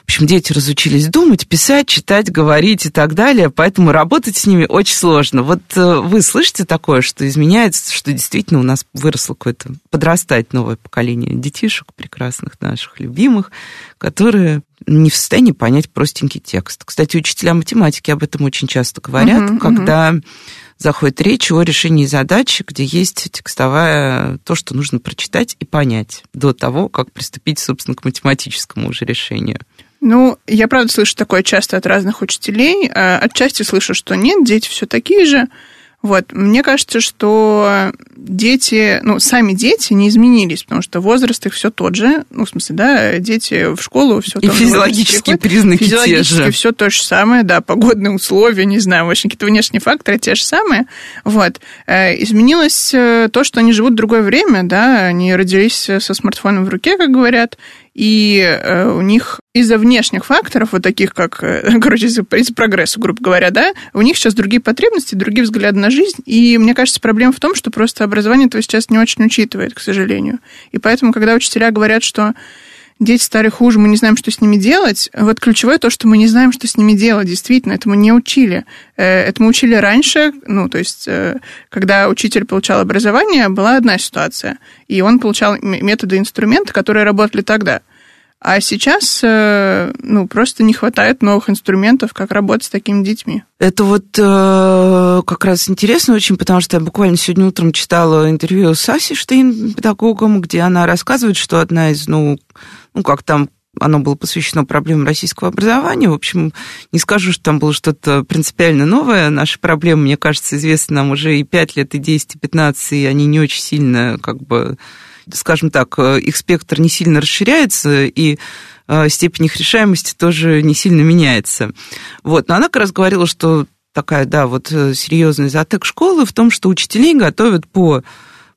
[SPEAKER 1] в общем, дети разучились думать, писать, читать, говорить и так далее, поэтому работать с ними очень сложно. Вот э, вы слышите такое, что изменяется, что действительно у нас выросло какое-то, подрастает новое поколение детишек прекрасных наших, любимых, которые не в состоянии понять простенький текст. Кстати, учителя математики об этом очень часто говорят, uh-huh, когда uh-huh. заходит речь о решении задачи, где есть текстовая, то, что нужно прочитать и понять до того, как приступить, собственно, к математическому уже решению.
[SPEAKER 2] Ну, я правда слышу такое часто от разных учителей. А отчасти слышу, что нет, дети все такие же. Вот, мне кажется, что дети, ну, сами дети не изменились, потому что возраст их все тот же, ну, в смысле, да, дети в школу все
[SPEAKER 1] И физиологические признаки
[SPEAKER 2] физиологически
[SPEAKER 1] те же.
[SPEAKER 2] все то же самое, да, погодные условия, не знаю, в общем, какие-то внешние факторы те же самые, вот. Э, изменилось э, то, что они живут в другое время, да, они родились со смартфоном в руке, как говорят, и э, у них из-за внешних факторов, вот таких как, э, короче, из-за, из прогресса, грубо говоря, да, у них сейчас другие потребности, другие взгляды на жизнь, и мне кажется, проблема в том, что просто образование этого сейчас не очень учитывает, к сожалению. И поэтому, когда учителя говорят, что дети стали хуже, мы не знаем, что с ними делать. Вот ключевое то, что мы не знаем, что с ними делать. Действительно, этому не учили. Э, этому учили раньше, ну, то есть, когда учитель получал образование, была одна ситуация, и он получал методы и инструменты, которые работали тогда. А сейчас, э, ну, просто не хватает новых инструментов, как работать с такими детьми.
[SPEAKER 1] Это вот э, как раз интересно очень, потому что я буквально сегодня утром читала интервью с Асей Штейн, педагогом, где она рассказывает, что одна из, ну, ну, как там оно было посвящено проблемам российского образования. В общем, не скажу, что там было что-то принципиально новое. Наши проблемы, мне кажется, известны нам уже и 5 лет, и 10, и 15, и они не очень сильно как бы скажем так, э, их спектр не сильно расширяется, и э, степень их решаемости тоже не сильно меняется. Вот. Но она как раз говорила, что такая, да, вот э, серьезный затык школы в том, что учителей готовят по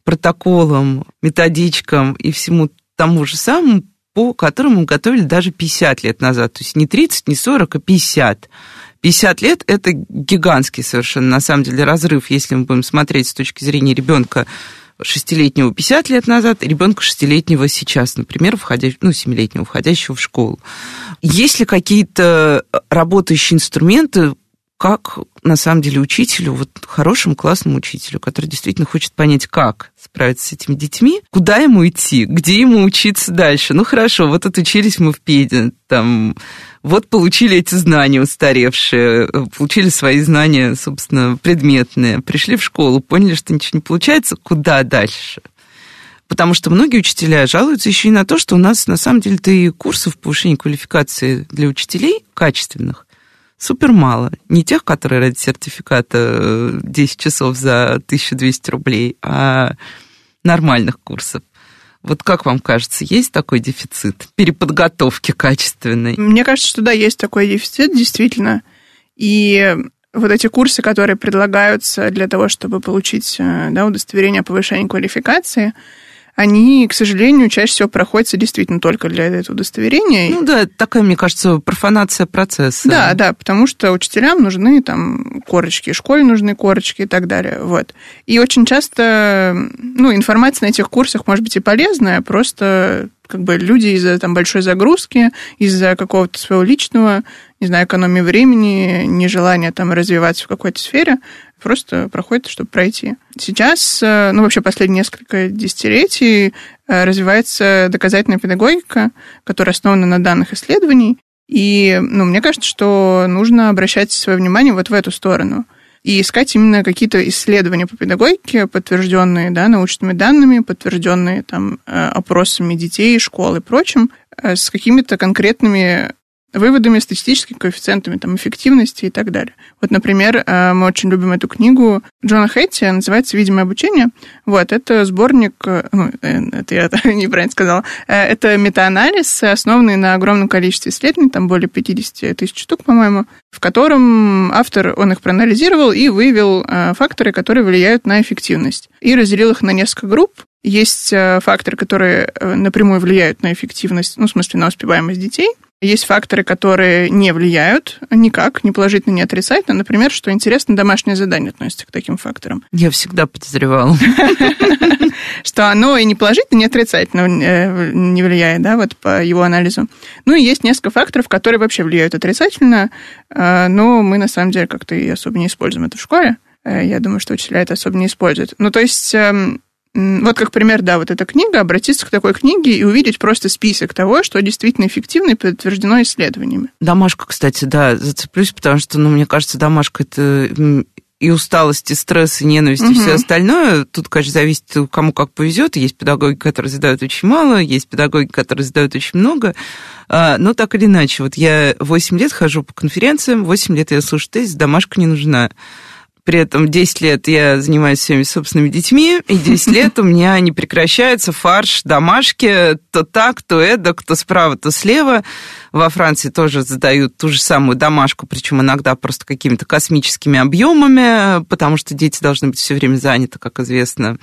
[SPEAKER 1] протоколам, методичкам и всему тому же самому, по которому готовили даже 50 лет назад. То есть не 30, не 40, а 50. 50 лет – это гигантский совершенно, на самом деле, разрыв, если мы будем смотреть с точки зрения ребенка шестилетнего 50 лет назад и ребенка шестилетнего сейчас, например, входя, ну, семилетнего, входящего в школу. Есть ли какие-то работающие инструменты, как на самом деле учителю, вот хорошему классному учителю, который действительно хочет понять, как справиться с этими детьми, куда ему идти, где ему учиться дальше. Ну хорошо, вот отучились мы в ПЕДе, там, вот получили эти знания устаревшие, получили свои знания, собственно, предметные, пришли в школу, поняли, что ничего не получается, куда дальше? Потому что многие учителя жалуются еще и на то, что у нас на самом деле-то и курсов повышения квалификации для учителей качественных супер мало. Не тех, которые ради сертификата 10 э, часов за 1200 рублей, а нормальных курсов. Вот как вам кажется, есть такой дефицит переподготовки качественной?
[SPEAKER 2] Мне кажется, что да, есть такой дефицит, действительно. И вот эти курсы, которые предлагаются для того, чтобы получить э, да, удостоверение о повышении квалификации, они, к сожалению, чаще всего проходятся действительно только для этого удостоверения.
[SPEAKER 1] Ну да, такая, мне кажется, профанация процесса.
[SPEAKER 2] Да, да, потому что учителям нужны там корочки, школе нужны корочки и так далее. Вот. И очень часто, ну, информация на этих курсах может быть и полезная, просто как бы люди из-за там большой загрузки, из-за какого-то своего личного, не знаю, экономии времени, нежелания там развиваться в какой-то сфере, просто проходит, чтобы пройти. Сейчас, э, ну, вообще последние несколько десятилетий э, развивается доказательная педагогика, которая основана на данных исследований. И, ну, мне кажется, что нужно обращать свое внимание вот в эту сторону и искать именно какие-то исследования по педагогике, подтвержденные да, научными данными, подтвержденные там, э, опросами детей, школ и прочим, с какими-то конкретными выводами, статистическими коэффициентами там, эффективности и так далее. Вот, например, э, мы очень любим эту книгу Джона Хэтти, называется «Видимое обучение». Вот, это сборник, э, ну, э, это я неправильно сказала, это метаанализ, основанный на огромном количестве исследований, там более 50 тысяч штук, по-моему, в котором автор, он их проанализировал и выявил факторы, которые влияют на эффективность. И разделил их на несколько групп. Есть факторы, которые напрямую влияют на эффективность, ну, в смысле, на успеваемость детей – есть факторы, которые не влияют никак, ни положительно, ни отрицательно. Например, что интересно, домашнее задание относится к таким факторам.
[SPEAKER 1] Я всегда подозревала.
[SPEAKER 2] Что оно и не положительно, ни отрицательно э, не влияет, да, вот по его анализу. Ну и есть несколько факторов, которые вообще влияют отрицательно, э, но мы на самом деле как-то и особо не используем это в школе. Э, я думаю, что учителя это особо не используют. Ну, то есть эм, вот как пример, да, вот эта книга, обратиться к такой книге и увидеть просто список того, что действительно эффективно и подтверждено исследованиями.
[SPEAKER 1] Домашка, кстати, да, зацеплюсь, потому что, ну, мне кажется, домашка это и усталость, и стресс, и ненависть, угу. и все остальное. Тут, конечно, зависит, кому как повезет. Есть педагоги, которые задают очень мало, есть педагоги, которые задают очень много. А, но так или иначе, вот я 8 лет хожу по конференциям, 8 лет я слушаю тезис, домашка не нужна При этом 10 лет я занимаюсь своими собственными детьми, и 10 лет у меня не прекращается фарш домашки, то так, то эдак, то справа, то слева. Во Франции тоже задают ту же самую домашку, причем иногда просто какими-то космическими объемами, потому что дети должны быть все время заняты, как известно.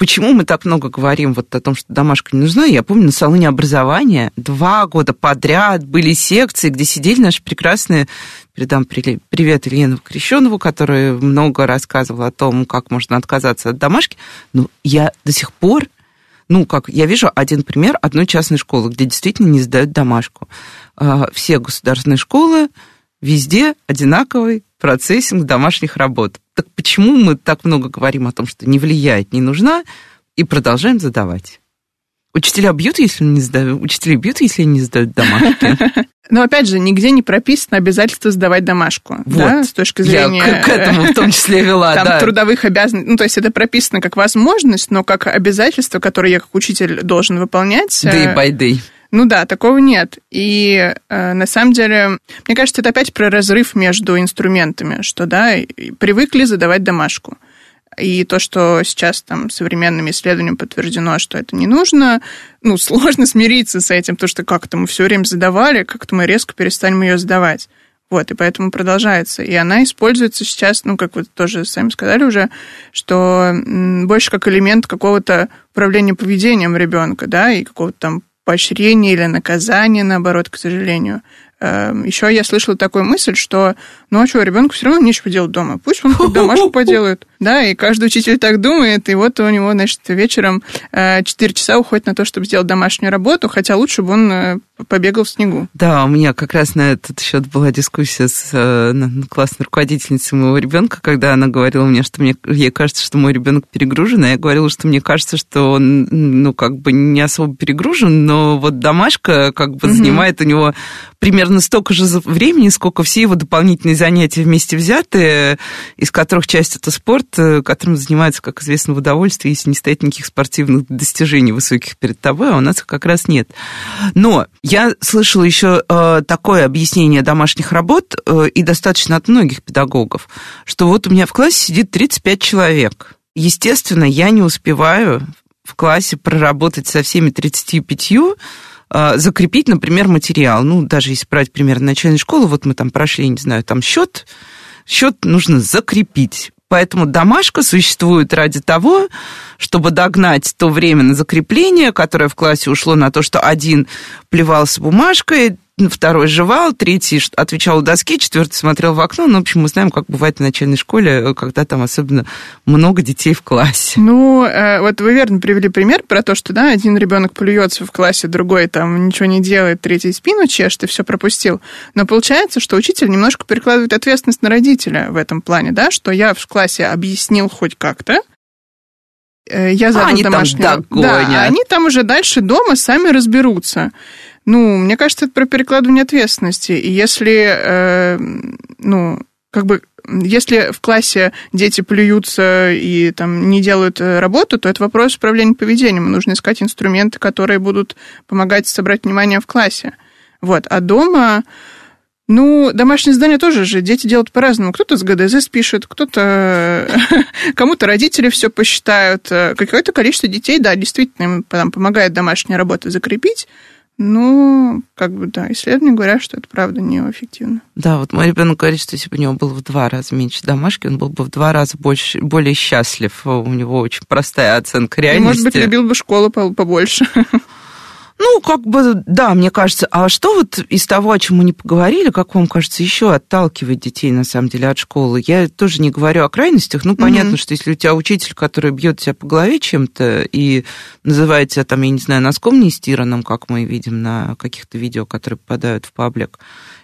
[SPEAKER 1] Почему мы так много говорим вот о том, что домашка не нужна? Я помню, на салоне образования два года подряд были секции, где сидели наши прекрасные... Передам привет Елену Крещенову, которая много рассказывала о том, как можно отказаться от домашки. Но я до сих пор ну, как, я вижу один пример одной частной школы, где действительно не сдают домашку. А, все государственные школы, везде одинаковый процессинг домашних работ. Так почему мы так много говорим о том, что не влияет, не нужна, и продолжаем задавать? Учителя бьют, если не сдают, учителя бьют, если не сдают домашки.
[SPEAKER 2] Но опять же, нигде не прописано обязательство сдавать домашку, вот. да, с точки зрения...
[SPEAKER 1] Я к, к этому в том числе вела,
[SPEAKER 2] там,
[SPEAKER 1] да.
[SPEAKER 2] трудовых обязанностей. Ну, то есть это прописано как возможность, но как обязательство, которое я как учитель должен выполнять.
[SPEAKER 1] Day by day.
[SPEAKER 2] Ну да, такого нет. И э, на самом деле, мне кажется, это опять про разрыв между инструментами, что да, привыкли задавать домашку. И то, что сейчас там современными исследованиями подтверждено, что это не нужно, ну, сложно смириться с этим, то что как-то мы все время задавали, как-то мы резко перестанем ее задавать. Вот, и поэтому продолжается. И она используется сейчас, ну, как вы тоже сами сказали уже, что больше как элемент какого-то управления поведением ребенка, да, и какого-то там поощрение или наказание, наоборот, к сожалению. Эм, Еще я слышала такую мысль, что, ну а что, ребенку все равно нечего делать дома, пусть он домашку поделает. Да, и каждый учитель так думает, и вот у него, значит, вечером 4 э, часа уходит на то, чтобы сделать домашнюю работу, хотя лучше бы он э, побегал в снегу.
[SPEAKER 1] Да, у меня как раз на этот счет была дискуссия с э, классной руководительницей моего ребенка, когда она говорила мне, что мне, ей кажется, что мой ребенок перегружен, а я говорила, что мне кажется, что он, ну, как бы не особо перегружен, но вот домашка как бы угу. занимает у него примерно столько же времени, сколько все его дополнительные занятия вместе взятые, из которых часть это спорт, Э, которым занимается, как известно, в удовольствии, если не стоит никаких спортивных достижений высоких перед тобой, а у нас их как раз нет. Но я слышала еще э, такое объяснение домашних работ, э, и достаточно от многих педагогов, что вот у меня в классе сидит 35 человек. Естественно, я не успеваю в классе проработать со всеми 35 закрепить, например, материал. Ну, даже если брать пример начальной школы, вот мы там прошли, не знаю, там счет, счет нужно закрепить. Поэтому домашка существует ради того, чтобы догнать то время на закрепление, которое в классе ушло на то, что один плевался бумажкой, второй жевал, третий отвечал у доски, четвертый смотрел в окно. Ну, в общем, мы знаем, как бывает в начальной школе, когда там особенно много детей в классе.
[SPEAKER 2] Ну, э, вот вы верно привели пример про то, что, да, один ребенок плюется в классе, другой там ничего не делает, третий спину чешет и все пропустил. Но получается, что учитель немножко перекладывает ответственность на родителя в этом плане, да, что я в классе объяснил хоть как-то, э, я задал а
[SPEAKER 1] они
[SPEAKER 2] домашнюю...
[SPEAKER 1] там
[SPEAKER 2] догонят. Да, они там уже дальше дома сами разберутся. Ну, мне кажется, это про перекладывание ответственности. И если, э, ну, как бы, если в классе дети плюются и там не делают э, работу, то это вопрос управления поведением. Нужно искать инструменты, которые будут помогать собрать внимание в классе. Вот. А дома... Ну, домашнее задание тоже же дети делают по-разному. Кто-то с ГДЗ спишет, кто-то... Кому-то родители все посчитают. Э, какое-то количество детей, да, действительно им там, помогает домашняя работа закрепить, ну, как бы, да, исследования говорят, что это правда неэффективно.
[SPEAKER 1] Да, вот мой ребенок говорит, что если бы у него было в два раза меньше домашки, он был бы в два раза больше, более счастлив. У него очень простая оценка реальности. И,
[SPEAKER 2] может быть, любил бы школу побольше.
[SPEAKER 1] Ну, как бы, да, мне кажется. А что вот из того, о чем мы не поговорили, как вам кажется, еще отталкивает детей, на самом деле, от школы? Я тоже не говорю о крайностях. Ну, понятно, mm-hmm. что если у тебя учитель, который бьет тебя по голове чем-то и называет тебя, там, я не знаю, носком нестиранным, как мы видим на каких-то видео, которые попадают в паблик,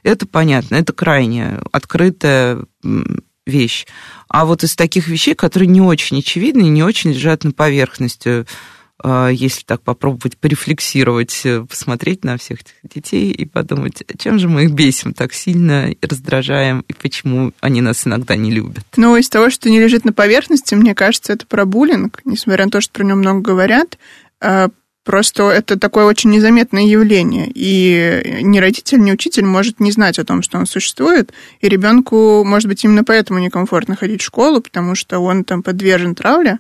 [SPEAKER 1] это понятно, это крайне открытая вещь. А вот из таких вещей, которые не очень очевидны, не очень лежат на поверхности, если так попробовать порефлексировать, э, посмотреть на всех этих детей и подумать, чем же мы их бесим так сильно, и раздражаем, и почему они нас иногда не любят.
[SPEAKER 2] Ну, из того, что не лежит на поверхности, мне кажется, это про буллинг, несмотря на то, что про него много говорят. А, Просто это такое очень незаметное явление. И ни родитель, ни учитель может не знать о том, что он существует. И ребенку, может быть, именно поэтому некомфортно ходить в школу, потому что он там подвержен травле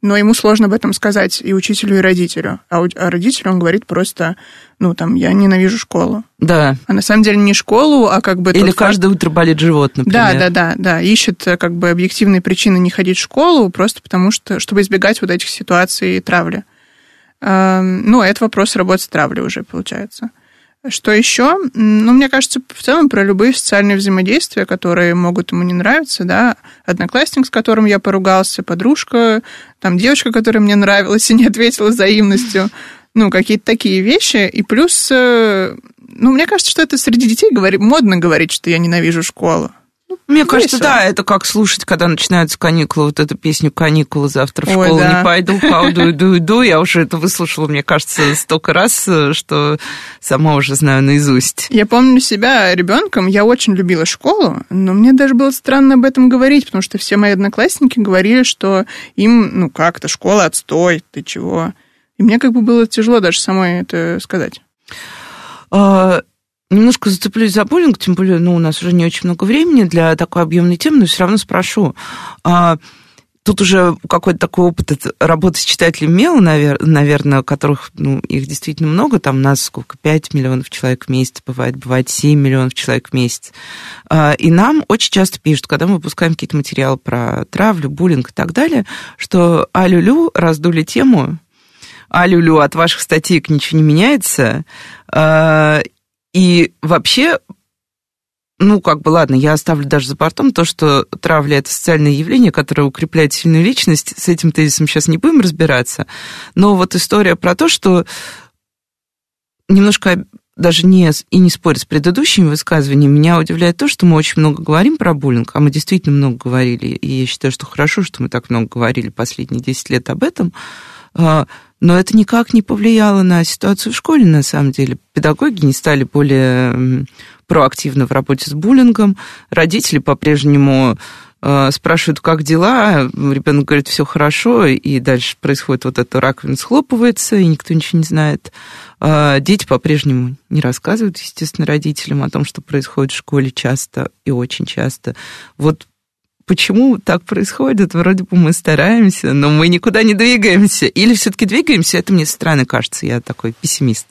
[SPEAKER 2] но ему сложно об этом сказать и учителю, и родителю. А, у, а родителю он говорит просто, ну, там, я ненавижу школу.
[SPEAKER 1] Да.
[SPEAKER 2] А на самом деле не школу, а как бы...
[SPEAKER 1] Или каждое факт... утро болит живот, например.
[SPEAKER 2] Да, да, да, да. Ищет э, как бы объективные причины не ходить в школу, просто потому что, чтобы избегать вот этих ситуаций и травли. Ну, это вопрос работы с травлей уже, получается. Что еще? Ну, мне кажется, в целом про любые социальные взаимодействия, которые могут ему не нравиться, да, одноклассник, с которым я поругался, подружка, там девочка, которая мне нравилась и не ответила взаимностью, ну, какие-то такие вещи. И плюс, э, ну, мне кажется, что это среди детей говори, модно говорить, что я ненавижу школу.
[SPEAKER 1] Мне Весело. кажется, да, это как слушать, когда начинаются каникулы, вот эту песню «Каникулы, завтра в школу Ой, да. не пойду, пойду, иду, иду». Я уже это выслушала, мне кажется, столько раз, что сама уже знаю наизусть.
[SPEAKER 2] Я помню себя ребенком, я очень любила школу, но мне даже было странно об этом говорить, потому что все мои одноклассники говорили, что им, ну как-то, школа отстой, ты чего. И мне как бы было тяжело даже самой это сказать.
[SPEAKER 1] А, Немножко зацеплюсь за буллинг, тем более, ну, у нас уже не очень много времени для такой объемной темы, но все равно спрошу. А, тут уже какой-то такой опыт работы с читателем имела, наверное, которых, ну, их действительно много, там нас сколько, 5 миллионов человек в месяц бывает, бывает 7 миллионов человек в месяц. А, и нам очень часто пишут, когда мы выпускаем какие-то материалы про травлю, буллинг и так далее, что алюлю раздули тему, алюлю от ваших статей ничего не меняется, а, и вообще, ну, как бы, ладно, я оставлю даже за бортом то, что травля – это социальное явление, которое укрепляет сильную личность. С этим тезисом сейчас не будем разбираться. Но вот история про то, что немножко даже не, и не споря с предыдущими высказываниями, меня удивляет то, что мы очень много говорим про буллинг, а мы действительно много говорили, и я считаю, что хорошо, что мы так много говорили последние 10 лет об этом, а, но это никак не повлияло на ситуацию в школе, на самом деле. Педагоги не стали более проактивны в работе с буллингом. Родители по-прежнему э, спрашивают, как дела, ребенок говорит, все хорошо, и дальше происходит вот это, раковина схлопывается, и никто ничего не знает. А дети по-прежнему не рассказывают, естественно, родителям о том, что происходит в школе часто и очень часто. Вот почему так происходит? Вроде бы мы стараемся, но мы никуда не двигаемся. Или все-таки двигаемся? Это мне странно кажется, я такой пессимист.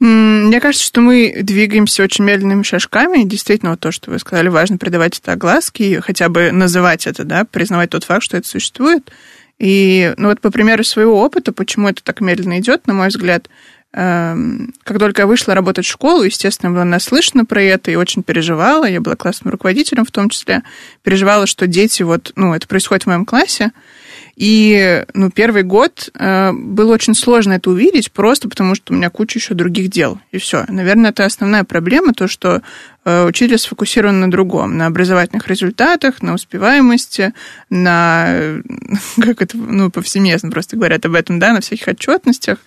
[SPEAKER 2] Мне кажется, что мы двигаемся очень медленными шажками. Действительно, вот то, что вы сказали, важно придавать это огласки и хотя бы называть это, да, признавать тот факт, что это существует. И, ну вот по примеру своего опыта, почему это так медленно идет, на мой взгляд, как только я вышла работать в школу, естественно, была наслышана про это и очень переживала. Я была классным руководителем в том числе. Переживала, что дети, вот, ну, это происходит в моем классе. И, ну, первый год э, было очень сложно это увидеть, просто потому что у меня куча еще других дел. И все. Наверное, это основная проблема, то, что э, учитель сфокусирован на другом, на образовательных результатах, на успеваемости, на, как это, ну, повсеместно просто говорят об этом, да, на всяких отчетностях.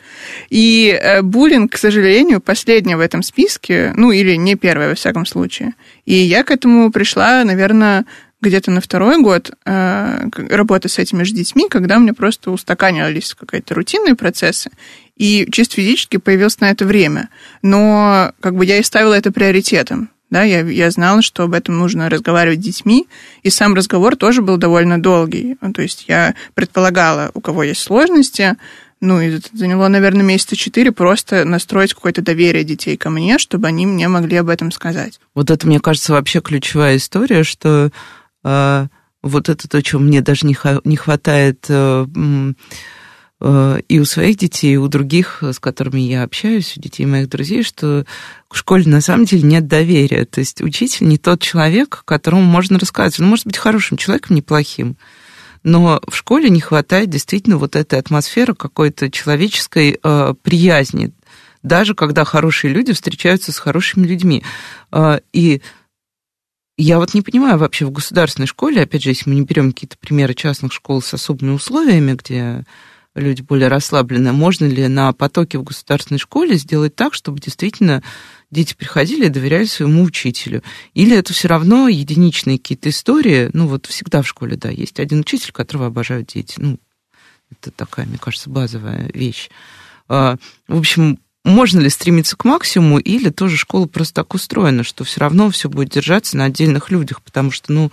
[SPEAKER 2] И э, буллинг, к сожалению, последний в этом списке, ну, или не первый, во всяком случае. И я к этому пришла, наверное, где-то на второй год э, работы с этими же детьми, когда у меня просто устаканились какие-то рутинные процессы, и чисто физически появилось на это время. Но как бы я и ставила это приоритетом. Да, я, я знала, что об этом нужно разговаривать с детьми, и сам разговор тоже был довольно долгий. Ну, то есть я предполагала, у кого есть сложности, ну, и это заняло, наверное, месяца четыре просто настроить какое-то доверие детей ко мне, чтобы они мне могли об этом сказать.
[SPEAKER 1] Вот это, мне кажется, вообще ключевая история, что вот это то, чего мне даже не хватает э, э, и у своих детей, и у других, с которыми я общаюсь, у детей моих друзей, что в школе на самом деле нет доверия. То есть учитель не тот человек, которому можно рассказывать. Он может быть хорошим человеком, неплохим. Но в школе не хватает действительно вот этой атмосферы какой-то человеческой э, приязни, даже когда хорошие люди встречаются с хорошими людьми. Э, и я вот не понимаю вообще в государственной школе, опять же, если мы не берем какие-то примеры частных школ с особыми условиями, где люди более расслаблены, можно ли на потоке в государственной школе сделать так, чтобы действительно дети приходили и доверяли своему учителю? Или это все равно единичные какие-то истории? Ну, вот всегда в школе, да, есть один учитель, которого обожают дети. Ну, это такая, мне кажется, базовая вещь. в общем, можно ли стремиться к максимуму, или тоже школа просто так устроена, что все равно все будет держаться на отдельных людях, потому что, ну,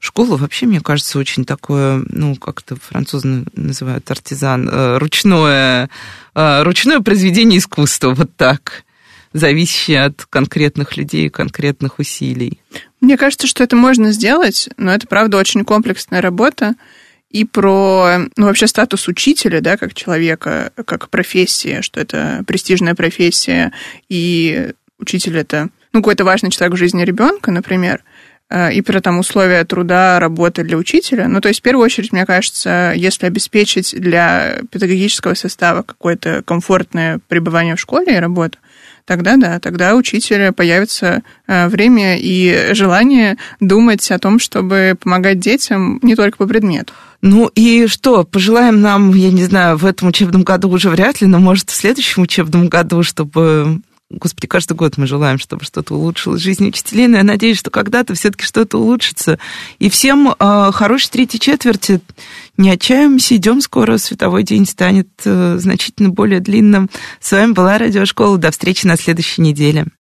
[SPEAKER 1] школа вообще, мне кажется, очень такое, ну, как это французы называют, артизан, э, ручное, э, ручное произведение искусства, вот так, зависящее от конкретных людей и конкретных усилий.
[SPEAKER 2] Мне кажется, что это можно сделать, но это, правда, очень комплексная работа, и про ну, вообще статус учителя, да, как человека, как профессия, что это престижная профессия, и учитель это ну, какой-то важный человек в жизни ребенка, например, э, и про там условия труда, работы для учителя. Ну, то есть, в первую очередь, мне кажется, если обеспечить для педагогического состава какое-то комфортное пребывание в школе и работу, тогда да, тогда у учителя появится э, время и желание думать о том, чтобы помогать детям не только по предмету.
[SPEAKER 1] Ну и что, пожелаем нам, я не знаю, в этом учебном году уже вряд ли, но может в следующем учебном году, чтобы Господи, каждый год мы желаем, чтобы что-то улучшилось в жизни учителей, но я надеюсь, что когда-то все-таки что-то улучшится. И всем э, хорошей третьей четверти. Не отчаиваемся, идем скоро, световой день станет э, значительно более длинным. С вами была Радиошкола. До встречи на следующей неделе.